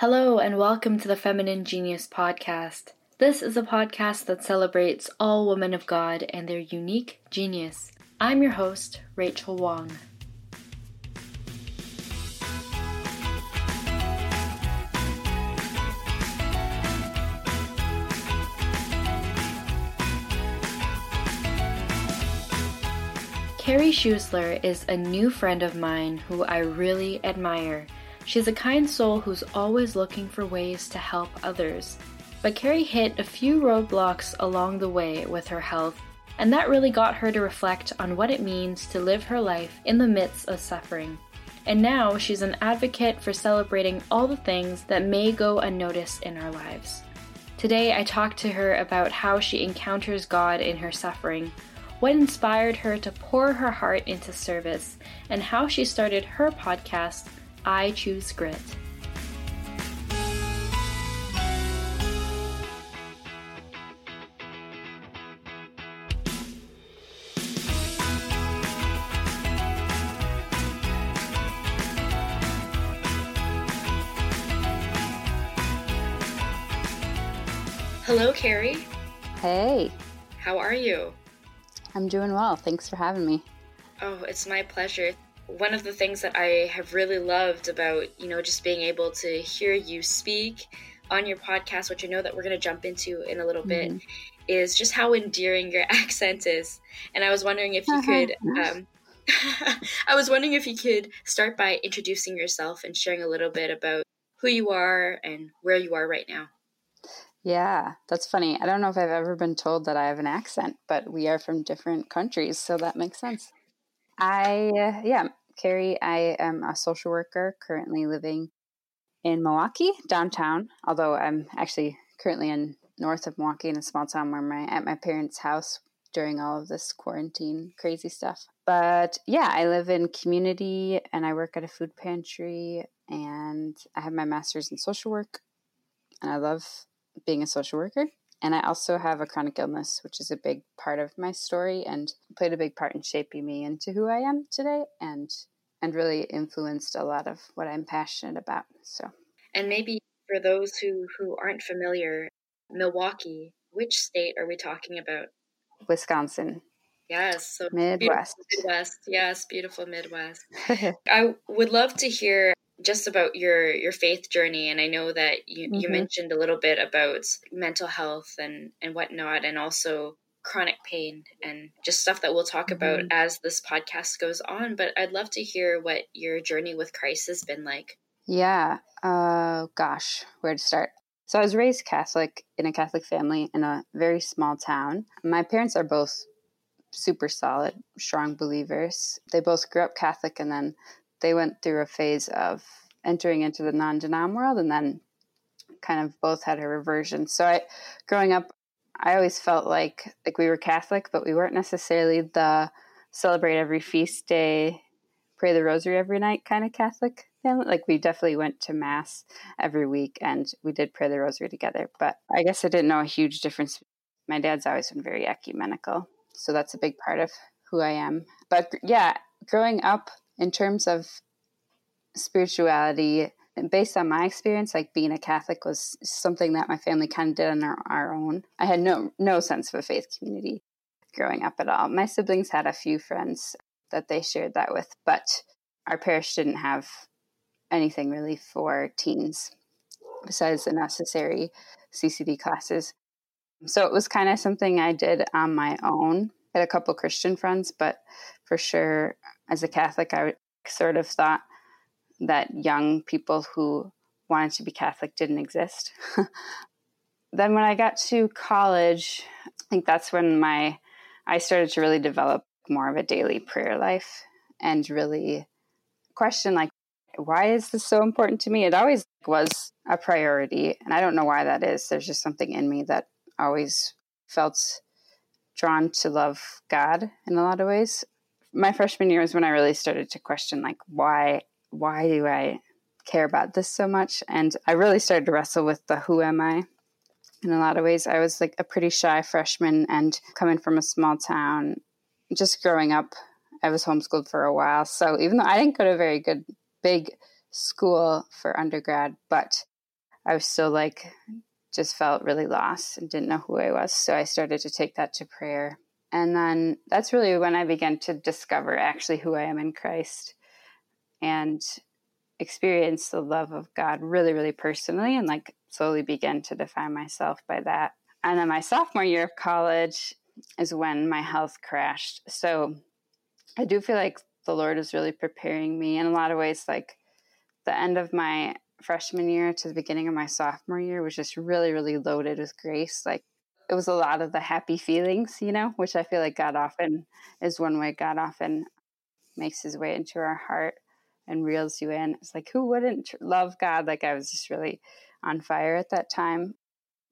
Hello, and welcome to the Feminine Genius Podcast. This is a podcast that celebrates all women of God and their unique genius. I'm your host, Rachel Wong. Carrie Schuessler is a new friend of mine who I really admire. She's a kind soul who's always looking for ways to help others. But Carrie hit a few roadblocks along the way with her health, and that really got her to reflect on what it means to live her life in the midst of suffering. And now she's an advocate for celebrating all the things that may go unnoticed in our lives. Today, I talked to her about how she encounters God in her suffering, what inspired her to pour her heart into service, and how she started her podcast, I choose grit. Hello, Carrie. Hey. How are you? I'm doing well. Thanks for having me. Oh, it's my pleasure one of the things that I have really loved about, you know, just being able to hear you speak on your podcast, which I know that we're going to jump into in a little bit, mm-hmm. is just how endearing your accent is. And I was wondering if you could, um, I was wondering if you could start by introducing yourself and sharing a little bit about who you are and where you are right now. Yeah, that's funny. I don't know if I've ever been told that I have an accent, but we are from different countries, so that makes sense. I, uh, yeah, Carrie, I am a social worker currently living in Milwaukee, downtown, although I'm actually currently in north of Milwaukee in a small town where my at my parents' house during all of this quarantine crazy stuff. But yeah, I live in community and I work at a food pantry and I have my master's in social work and I love being a social worker. And I also have a chronic illness, which is a big part of my story and played a big part in shaping me into who I am today and and really influenced a lot of what I'm passionate about. So And maybe for those who, who aren't familiar, Milwaukee, which state are we talking about? Wisconsin. Yes, so Midwest. Midwest. Yes, beautiful Midwest. I would love to hear just about your your faith journey and i know that you, mm-hmm. you mentioned a little bit about mental health and and whatnot and also chronic pain and just stuff that we'll talk mm-hmm. about as this podcast goes on but i'd love to hear what your journey with christ has been like yeah uh gosh where to start so i was raised catholic in a catholic family in a very small town my parents are both super solid strong believers they both grew up catholic and then they went through a phase of entering into the non-denom world and then kind of both had a reversion. So I growing up I always felt like like we were Catholic, but we weren't necessarily the celebrate every feast day, pray the rosary every night kind of Catholic family. Like we definitely went to mass every week and we did pray the rosary together. But I guess I didn't know a huge difference. My dad's always been very ecumenical, so that's a big part of who I am. But yeah, growing up in terms of spirituality, based on my experience, like being a Catholic was something that my family kind of did on our, our own. I had no no sense of a faith community growing up at all. My siblings had a few friends that they shared that with, but our parish didn't have anything really for teens besides the necessary CCD classes. So it was kind of something I did on my own. I had a couple Christian friends, but for sure as a Catholic, I sort of thought that young people who wanted to be Catholic didn't exist. then when I got to college, I think that's when my I started to really develop more of a daily prayer life and really question like why is this so important to me? It always was a priority and I don't know why that is. There's just something in me that always felt drawn to love God in a lot of ways my freshman year was when I really started to question like why why do I care about this so much? And I really started to wrestle with the who am I in a lot of ways. I was like a pretty shy freshman and coming from a small town, just growing up, I was homeschooled for a while. So even though I didn't go to a very good big school for undergrad, but I was still like, just felt really lost and didn't know who I was. So I started to take that to prayer. And then that's really when I began to discover actually who I am in Christ and experience the love of God really, really personally and like slowly begin to define myself by that. And then my sophomore year of college is when my health crashed. So I do feel like the Lord is really preparing me in a lot of ways, like the end of my freshman year to the beginning of my sophomore year was just really, really loaded with grace. Like it was a lot of the happy feelings, you know, which I feel like God often is one way God often makes his way into our heart and reels you in. It's like, who wouldn't love God? Like I was just really on fire at that time.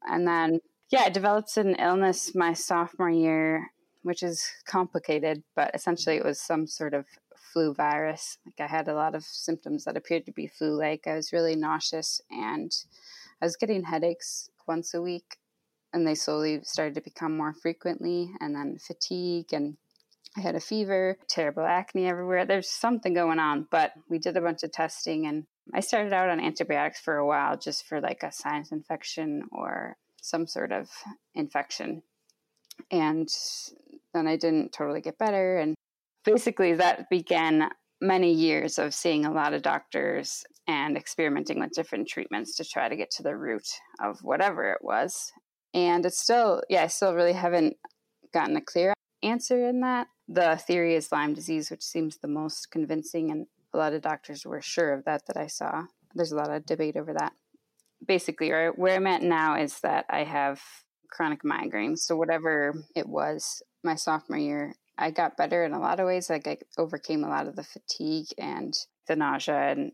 And then, yeah, I developed an illness my sophomore year, which is complicated, but essentially it was some sort of flu virus. Like I had a lot of symptoms that appeared to be flu like. I was really nauseous and I was getting headaches once a week and they slowly started to become more frequently and then fatigue and I had a fever, terrible acne everywhere. There's something going on, but we did a bunch of testing and I started out on antibiotics for a while just for like a sinus infection or some sort of infection. And then I didn't totally get better and basically that began many years of seeing a lot of doctors and experimenting with different treatments to try to get to the root of whatever it was. And it's still, yeah, I still really haven't gotten a clear answer in that. The theory is Lyme disease, which seems the most convincing, and a lot of doctors were sure of that that I saw. There's a lot of debate over that. Basically, right, where I'm at now is that I have chronic migraines. So, whatever it was my sophomore year, I got better in a lot of ways. Like I overcame a lot of the fatigue and the nausea and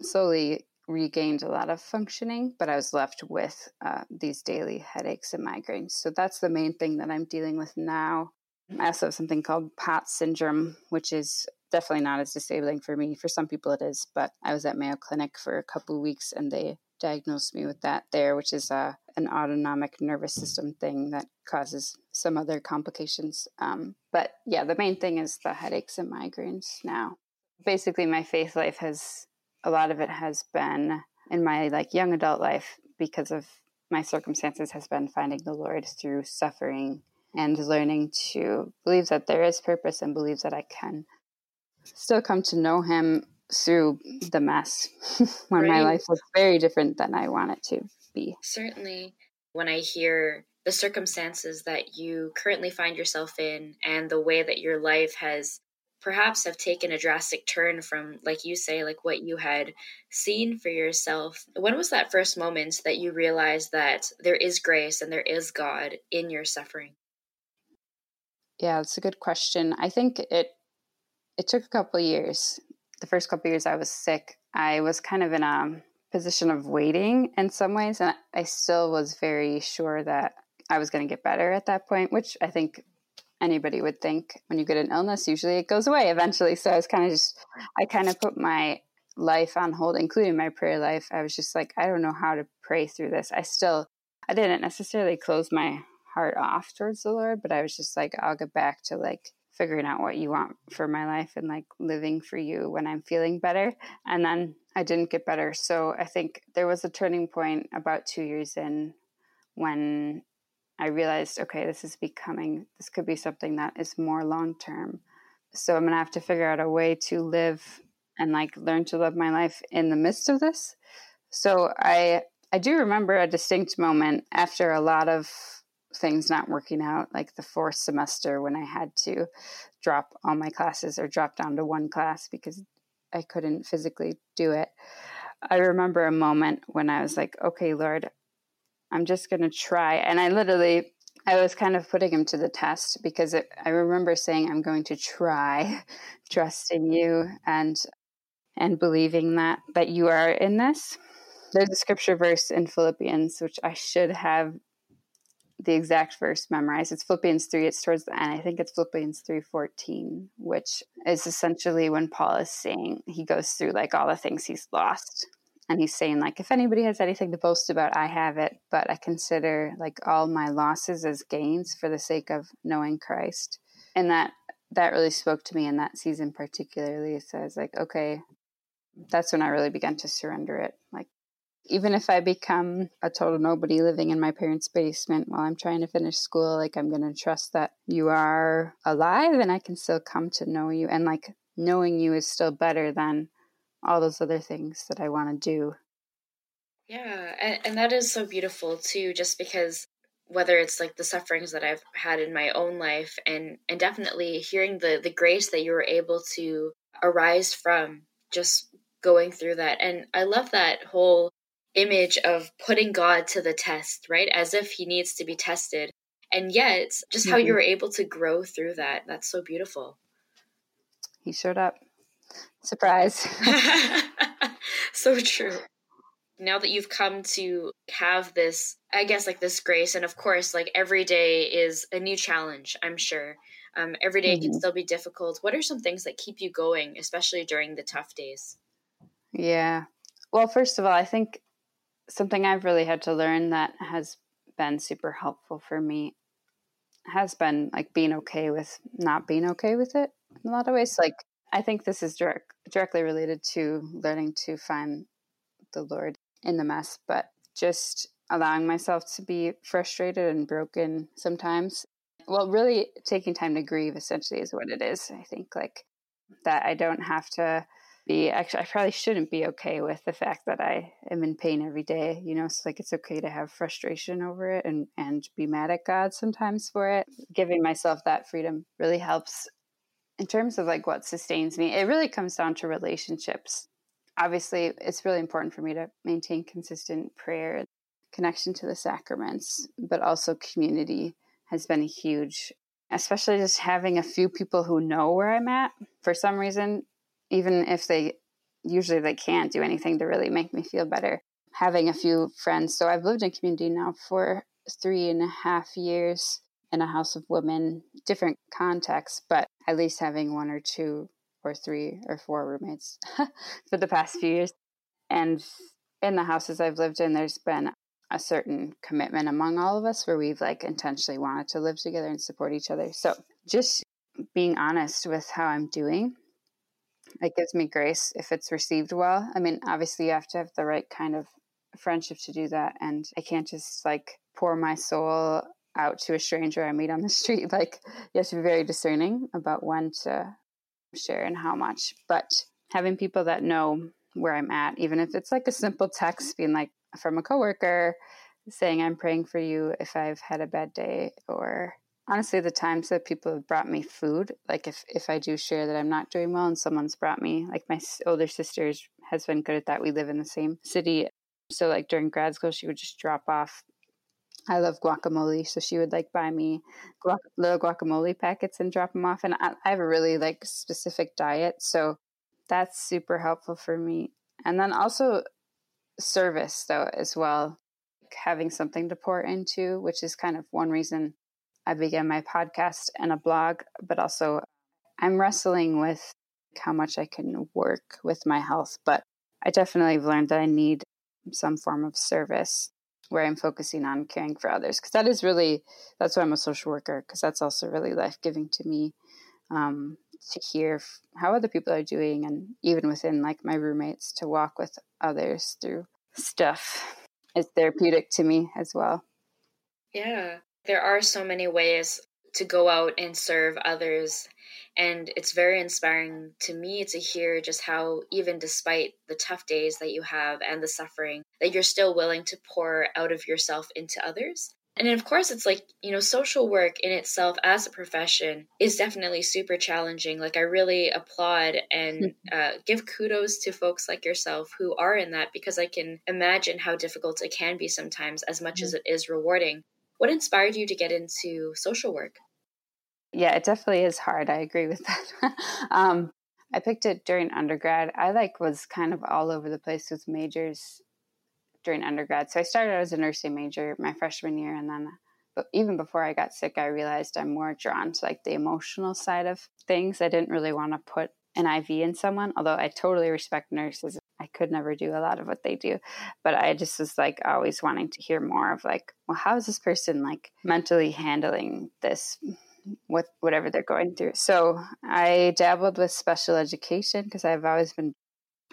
slowly regained a lot of functioning, but I was left with uh, these daily headaches and migraines. So that's the main thing that I'm dealing with now. I also have something called POTS syndrome, which is definitely not as disabling for me. For some people, it is, but I was at Mayo Clinic for a couple weeks and they diagnosed me with that there, which is a an autonomic nervous system thing that causes some other complications. Um, but yeah, the main thing is the headaches and migraines now. Basically, my faith life has a lot of it has been in my like young adult life because of my circumstances has been finding the Lord through suffering and learning to believe that there is purpose and believe that I can still come to know Him through the mess when right. my life was very different than I want it to be. Certainly, when I hear the circumstances that you currently find yourself in and the way that your life has perhaps have taken a drastic turn from like you say like what you had seen for yourself. When was that first moment that you realized that there is grace and there is god in your suffering? Yeah it's a good question. I think it it took a couple years. The first couple years I was sick, I was kind of in a position of waiting in some ways. And I still was very sure that I was going to get better at that point, which I think anybody would think when you get an illness, usually it goes away eventually. So I was kind of just, I kind of put my life on hold, including my prayer life. I was just like, I don't know how to pray through this. I still, I didn't necessarily close my heart off towards the Lord, but I was just like, I'll get back to like figuring out what you want for my life and like living for you when I'm feeling better. And then I didn't get better. So I think there was a turning point about two years in when I realized, okay, this is becoming, this could be something that is more long term. So I'm going to have to figure out a way to live and like learn to love my life in the midst of this. So I, I do remember a distinct moment after a lot of things not working out, like the fourth semester when I had to drop all my classes or drop down to one class because I couldn't physically do it. I remember a moment when I was like, okay, Lord, I'm just going to try. And I literally, I was kind of putting him to the test because it, I remember saying, I'm going to try, trust in you and and believing that that you are in this. There's a scripture verse in Philippians which I should have the exact verse memorized. It's Philippians 3. It's towards the end. I think it's Philippians 3:14, which is essentially when Paul is saying he goes through like all the things he's lost. And he's saying like if anybody has anything to boast about, I have it, but I consider like all my losses as gains for the sake of knowing Christ. And that that really spoke to me in that season particularly. So I was like, okay, that's when I really began to surrender it. Like even if I become a total nobody living in my parents' basement while I'm trying to finish school, like I'm going to trust that you are alive and I can still come to know you. And like knowing you is still better than all those other things that I want to do. Yeah. And, and that is so beautiful too, just because whether it's like the sufferings that I've had in my own life and, and definitely hearing the, the grace that you were able to arise from just going through that. And I love that whole image of putting God to the test, right? As if he needs to be tested. And yet, just mm-hmm. how you were able to grow through that. That's so beautiful. He showed up. Surprise. so true. Now that you've come to have this, I guess, like this grace, and of course, like every day is a new challenge, I'm sure. Um, every day mm-hmm. can still be difficult. What are some things that keep you going, especially during the tough days? Yeah. Well, first of all, I think something I've really had to learn that has been super helpful for me has been like being okay with not being okay with it in a lot of ways. Like, I think this is direct, directly related to learning to find the Lord in the mess, but just allowing myself to be frustrated and broken sometimes. Well, really taking time to grieve essentially is what it is. I think like that I don't have to be actually I probably shouldn't be okay with the fact that I am in pain every day. You know, it's like it's okay to have frustration over it and and be mad at God sometimes for it. Giving myself that freedom really helps in terms of like what sustains me. It really comes down to relationships. Obviously, it's really important for me to maintain consistent prayer, connection to the sacraments, but also community has been huge especially just having a few people who know where I'm at. For some reason, even if they usually they can't do anything to really make me feel better having a few friends so i've lived in community now for three and a half years in a house of women different contexts but at least having one or two or three or four roommates for the past mm-hmm. few years and in the houses i've lived in there's been a certain commitment among all of us where we've like intentionally wanted to live together and support each other so just being honest with how i'm doing it gives me grace if it's received well. I mean, obviously, you have to have the right kind of friendship to do that. And I can't just like pour my soul out to a stranger I meet on the street. Like, you have to be very discerning about when to share and how much. But having people that know where I'm at, even if it's like a simple text being like from a coworker saying, I'm praying for you if I've had a bad day, or honestly the times that people have brought me food like if if i do share that i'm not doing well and someone's brought me like my older sister has been good at that we live in the same city so like during grad school she would just drop off i love guacamole so she would like buy me guac- little guacamole packets and drop them off and I, I have a really like specific diet so that's super helpful for me and then also service though as well like having something to pour into which is kind of one reason I began my podcast and a blog, but also I'm wrestling with how much I can work with my health. But I definitely have learned that I need some form of service where I'm focusing on caring for others because that is really that's why I'm a social worker because that's also really life giving to me um, to hear how other people are doing and even within like my roommates to walk with others through stuff is therapeutic to me as well. Yeah, there are so many ways to go out and serve others. And it's very inspiring to me to hear just how even despite the tough days that you have and the suffering that you're still willing to pour out of yourself into others. And of course it's like you know social work in itself as a profession is definitely super challenging. Like i really applaud and uh, give kudos to folks like yourself who are in that because i can imagine how difficult it can be sometimes as much as it is rewarding what inspired you to get into social work? Yeah, it definitely is hard. I agree with that. um, I picked it during undergrad. I like was kind of all over the place with majors during undergrad. So I started out as a nursing major my freshman year, and then, but even before I got sick, I realized I'm more drawn to like the emotional side of things. I didn't really want to put an IV in someone, although I totally respect nurses I could never do a lot of what they do. But I just was like always wanting to hear more of like, well, how is this person like mentally handling this? With whatever they're going through. So I dabbled with special education because I've always been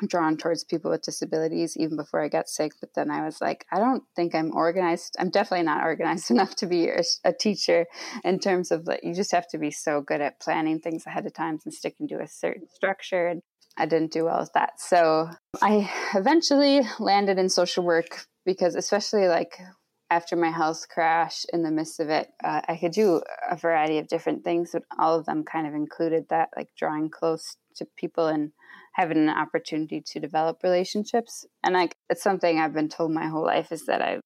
drawn towards people with disabilities even before I got sick. But then I was like, I don't think I'm organized. I'm definitely not organized enough to be a, teacher in terms of like, you just have to be so good at planning things ahead of time and sticking to a certain structure. And I didn't do well with that. So I eventually landed in social work because, especially like after my health crash in the midst of it, uh, I could do a variety of different things, but all of them kind of included that, like drawing close to people and having an opportunity to develop relationships. And like it's something I've been told my whole life is that I'm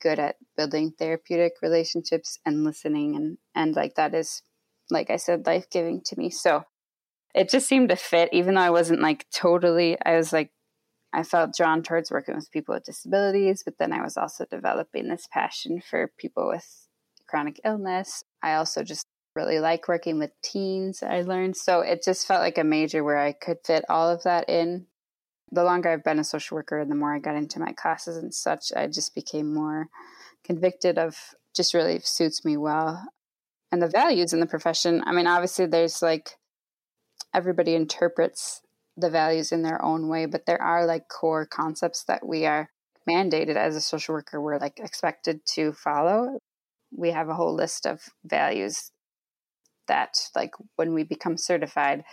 good at building therapeutic relationships and listening and and like that is like I said life giving to me. So it just seemed to fit even though I wasn't like totally I was like I felt drawn towards working with people with disabilities, but then I was also developing this passion for people with chronic illness. I also just really like working with teens, I learned. So it just felt like a major where I could fit all of that in. The longer I've been a social worker and the more I got into my classes and such, I just became more convicted of just really suits me well. And the values in the profession, I mean, obviously, there's like everybody interprets the values in their own way, but there are like core concepts that we are mandated as a social worker, we're like expected to follow. We have a whole list of values that, like, when we become certified,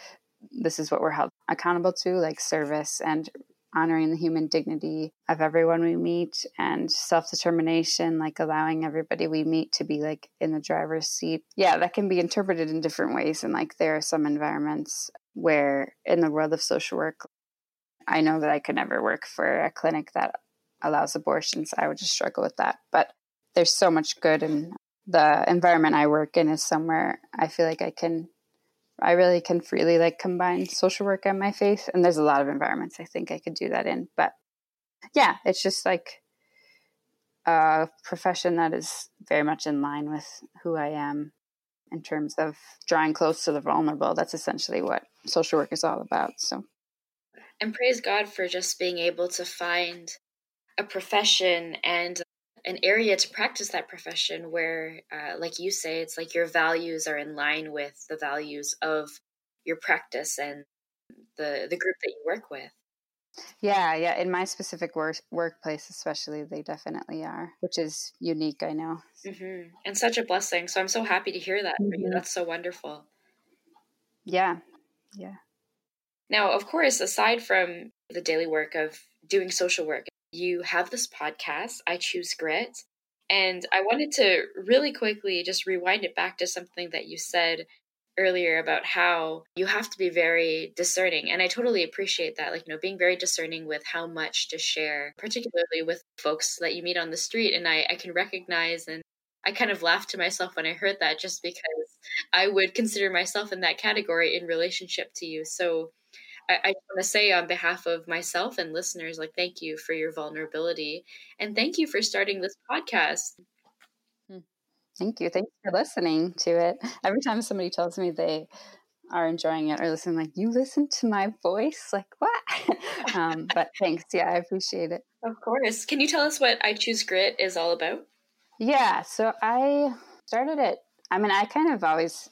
this is what we're held accountable to, like service and honoring the human dignity of everyone we meet and self-determination like allowing everybody we meet to be like in the driver's seat yeah that can be interpreted in different ways and like there are some environments where in the world of social work, I know that I could never work for a clinic that allows abortions. I would just struggle with that. But there's so much good in the environment I work in is somewhere I feel like I can I really can freely like combine social work and my faith. And there's a lot of environments I think I could do that in. But yeah, it's just like a profession that is very much in line with who I am in terms of drawing close to the vulnerable. That's essentially what social work is all about. So, and praise God for just being able to find a profession and an area to practice that profession where, uh, like you say, it's like your values are in line with the values of your practice and the the group that you work with. Yeah, yeah. In my specific work workplace, especially, they definitely are, which is unique. I know, mm-hmm. and such a blessing. So I'm so happy to hear that mm-hmm. for you. That's so wonderful. Yeah, yeah. Now, of course, aside from the daily work of doing social work, you have this podcast, I Choose Grit. And I wanted to really quickly just rewind it back to something that you said earlier about how you have to be very discerning and i totally appreciate that like you know being very discerning with how much to share particularly with folks that you meet on the street and i, I can recognize and i kind of laughed to myself when i heard that just because i would consider myself in that category in relationship to you so I, I want to say on behalf of myself and listeners, like, thank you for your vulnerability. And thank you for starting this podcast. Thank you. Thanks for listening to it. Every time somebody tells me they are enjoying it or listening, like, you listen to my voice? Like, what? um, but thanks. Yeah, I appreciate it. Of course. Can you tell us what I Choose Grit is all about? Yeah. So I started it. I mean, I kind of always,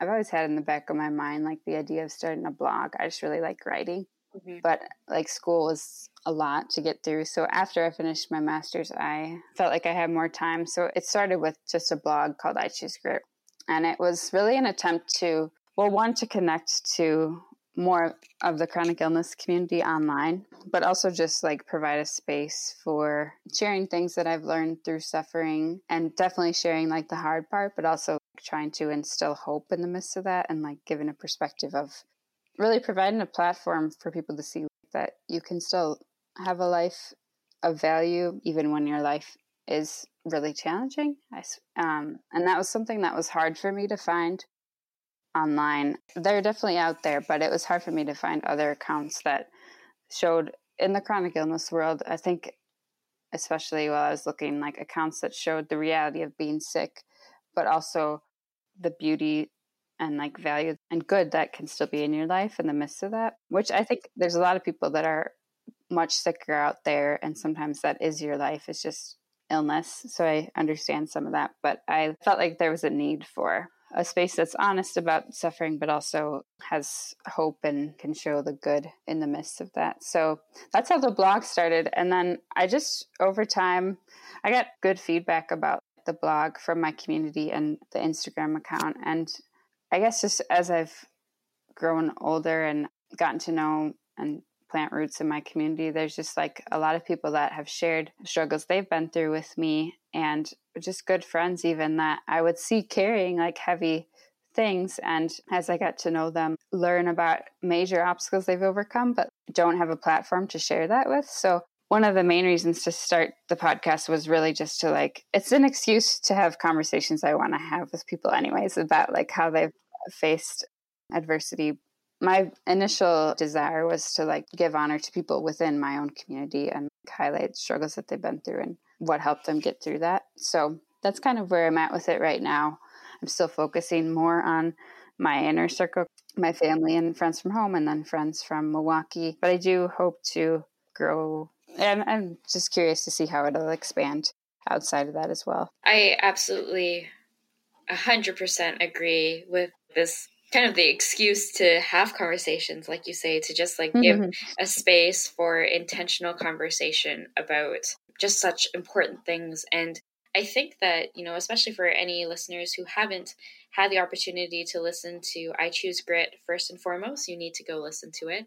I've always had in the back of my mind, like the idea of starting a blog. I just really like writing. Mm-hmm. But like school was a lot to get through. So after I finished my master's, I felt like I had more time. So it started with just a blog called I Choose Grit. And it was really an attempt to, well, one, to connect to more of the chronic illness community online, but also just like provide a space for sharing things that I've learned through suffering and definitely sharing like the hard part, but also trying to instill hope in the midst of that and like giving a perspective of really providing a platform for people to see that you can still have a life of value even when your life is really challenging. I, Um, and that was something that was hard for me to find online. They're definitely out there, but it was hard for me to find other accounts that showed in the chronic illness world. I think, especially while I was looking, like accounts that showed the reality of being sick, but also the beauty and like value and good that can still be in your life in the midst of that, which I think there's a lot of people that are much sicker out there and sometimes that is your life it's just illness so i understand some of that but i felt like there was a need for a space that's honest about suffering, but also has hope and can show the good in the midst of that. So that's how the blog started. And then I just, over time, I got good feedback about the blog from my community and the Instagram account. And I guess just as I've grown older and gotten to know and plant roots in my community, there's just like a lot of people that have shared struggles they've been through with me and just good friends, even that I would see carrying like heavy things. And as I got to know them, learn about major obstacles they've overcome, but don't have a platform to share that with. So one of the main reasons to start the podcast was really just to like it's an excuse to have conversations I want to have with people anyways about like how they've faced adversity my initial desire was to like give honor to people within my own community and highlight struggles that they've been through and what helped them get through that. So that's kind of where I'm at with it right now. I'm still focusing more on my inner circle, my family and friends from home, and then friends from Milwaukee. But I do hope to grow. And I'm just curious to see how it'll expand outside of that as well. I absolutely 100% agree with this kind of the excuse to have conversations like you say to just like give mm-hmm. a space for intentional conversation about just such important things and i think that you know especially for any listeners who haven't had the opportunity to listen to i choose grit first and foremost you need to go listen to it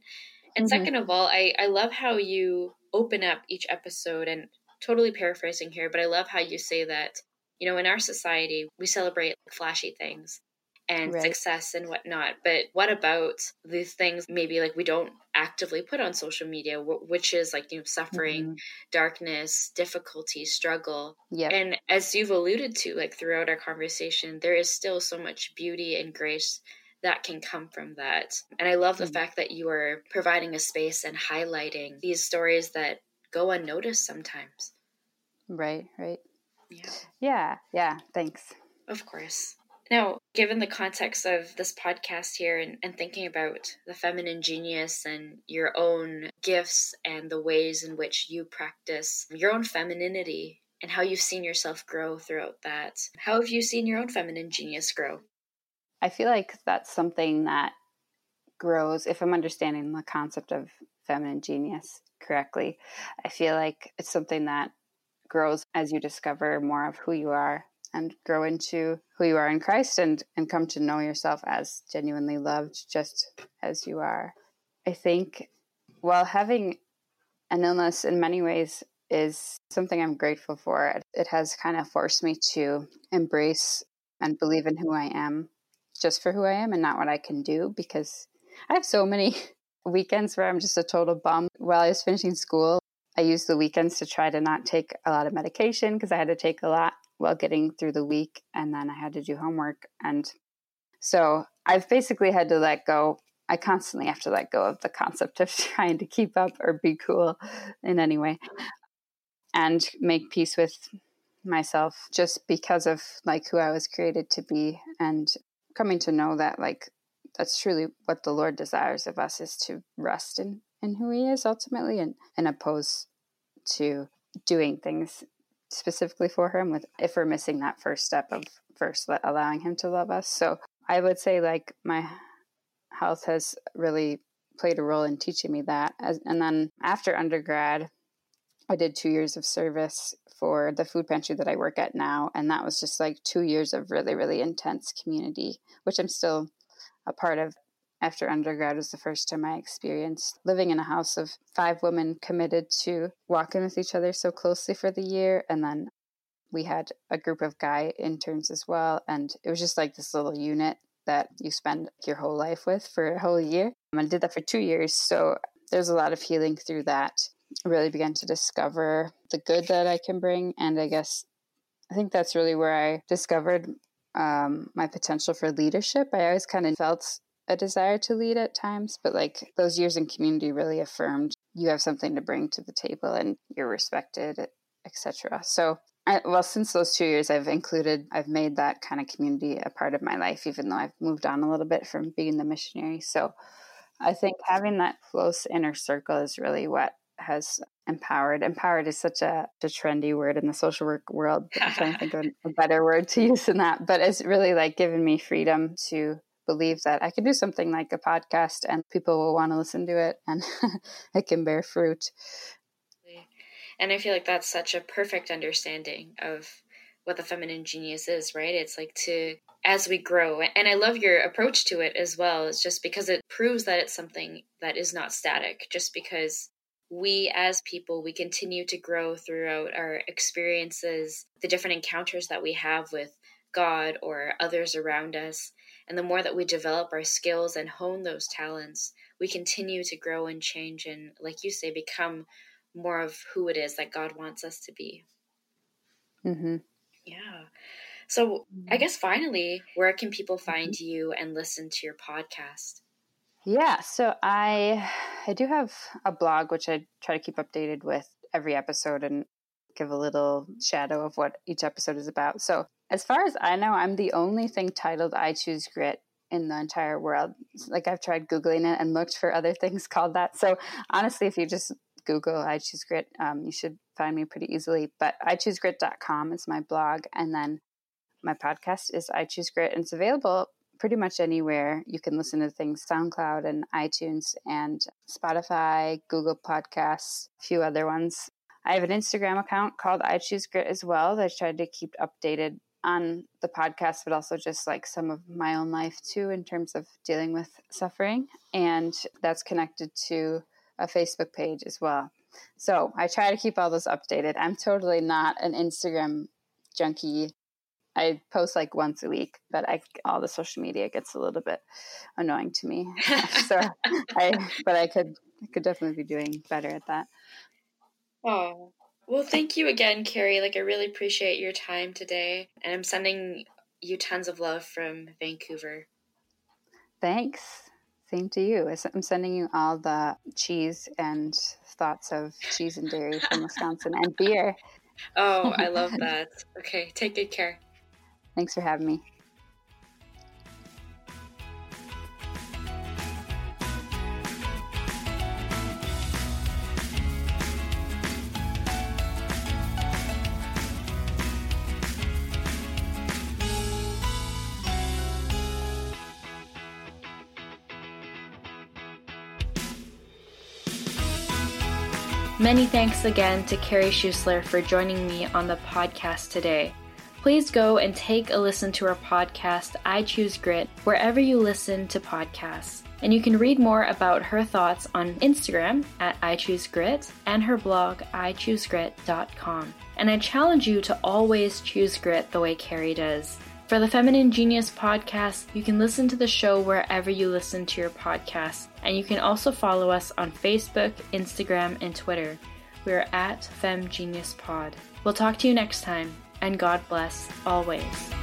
and mm-hmm. second of all i i love how you open up each episode and totally paraphrasing here but i love how you say that you know in our society we celebrate flashy things and right. success and whatnot. But what about these things maybe like we don't actively put on social media, which is like, you know, suffering, mm-hmm. darkness, difficulty, struggle. Yeah. And as you've alluded to, like throughout our conversation, there is still so much beauty and grace that can come from that. And I love the mm-hmm. fact that you are providing a space and highlighting these stories that go unnoticed sometimes. Right, right. Yeah. Yeah, yeah. Thanks. Of course. Now, given the context of this podcast here and, and, thinking about the feminine genius and your own gifts and the ways in which you practice your own femininity and how you've seen yourself grow throughout that, how have you seen your own feminine genius grow? I feel like that's something that grows, if I'm understanding the concept of feminine genius correctly, I feel like it's something that grows as you discover more of who you are and grow into who you are in Christ and and come to know yourself as genuinely loved just as you are. I think while having an illness in many ways is something I'm grateful for. It has kind of forced me to embrace and believe in who I am just for who I am and not what I can do because I have so many weekends where I'm just a total bum. While I was finishing school, I used the weekends to try to not take a lot of medication because I had to take a lot while getting through the week and then I had to do homework and so I've basically had to let go I constantly have to let go of the concept of trying to keep up or be cool in any way and make peace with myself just because of like who I was created to be and coming to know that like that's truly what the Lord desires of us is to rest in in who he is ultimately and and opposed to doing things specifically for him with if we're missing that first step of first allowing him to love us. So I would say like my health has really played a role in teaching me that. As, and then after undergrad, I did two years of service for the food pantry that I work at now. And that was just like two years of really, really intense community, which I'm still a part of after undergrad was the first time I experienced living in a house of five women committed to walking with each other so closely for the year. And then we had a group of guy interns as well. And it was just like this little unit that you spend your whole life with for a whole year. I did that for two years. So there's a lot of healing through that. Really began to discover the good that I can bring. And I guess I think that's really where I discovered um, my potential for leadership. I always kind of felt a desire to lead at times, but like those years in community really affirmed you have something to bring to the table and you're respected, etc. So, I, well, since those two years, I've included, I've made that kind of community a part of my life, even though I've moved on a little bit from being the missionary. So, I think having that close inner circle is really what has empowered. Empowered is such a, a trendy word in the social work world. I'm trying to think of a better word to use than that. But it's really like given me freedom to believe that I can do something like a podcast and people will want to listen to it and it can bear fruit. And I feel like that's such a perfect understanding of what the feminine genius is, right? It's like to, as we grow, and I love your approach to it as well. It's just because it proves that it's something that is not static, just because we as people, we continue to grow throughout our experiences, the different encounters that we have with God or others around us. And the more that we develop our skills and hone those talents, we continue to grow and change and, like you say, become more of who it is that God wants us to be. Mm-hmm. Yeah. So I guess finally, where can people find you and listen to your podcast? Yeah, so I I do have a blog which I try to keep updated with every episode and give a little shadow of what each episode is about. So as far as I know, I'm the only thing titled I Choose Grit in the entire world. Like I've tried Googling it and looked for other things called that. So honestly, if you just Google I Choose Grit, um, you should find me pretty easily. But ichoosegrit.com is my blog. And then my podcast is I Choose Grit. And it's available pretty much anywhere you can listen to things SoundCloud and iTunes and Spotify, Google Podcasts, a few other ones. I have an Instagram account called I Choose Grit as well that I tried to keep updated on the podcast, but also just like some of my own life too, in terms of dealing with suffering. And that's connected to a Facebook page as well. So I try to keep all those updated. I'm totally not an Instagram junkie. I post like once a week, but I all the social media gets a little bit annoying to me. so I, but I could I could definitely be doing better at that. Oh, well, thank you again, Carrie. Like, I really appreciate your time today. And I'm sending you tons of love from Vancouver. Thanks. Same to you. I'm sending you all the cheese and thoughts of cheese and dairy from Wisconsin and beer. Oh, I love that. Okay, take good care. Thanks for having me. Many thanks again to Carrie Schuessler for joining me on the podcast today. Please go and take a listen to her podcast, I Choose Grit, wherever you listen to podcasts. And you can read more about her thoughts on Instagram at I Choose Grit and her blog, ichoosegrit.com. And I challenge you to always choose grit the way Carrie does. For the Feminine Genius podcast, you can listen to the show wherever you listen to your podcast, and you can also follow us on Facebook, Instagram, and Twitter. We're at FemGeniusPod. We'll talk to you next time, and God bless always.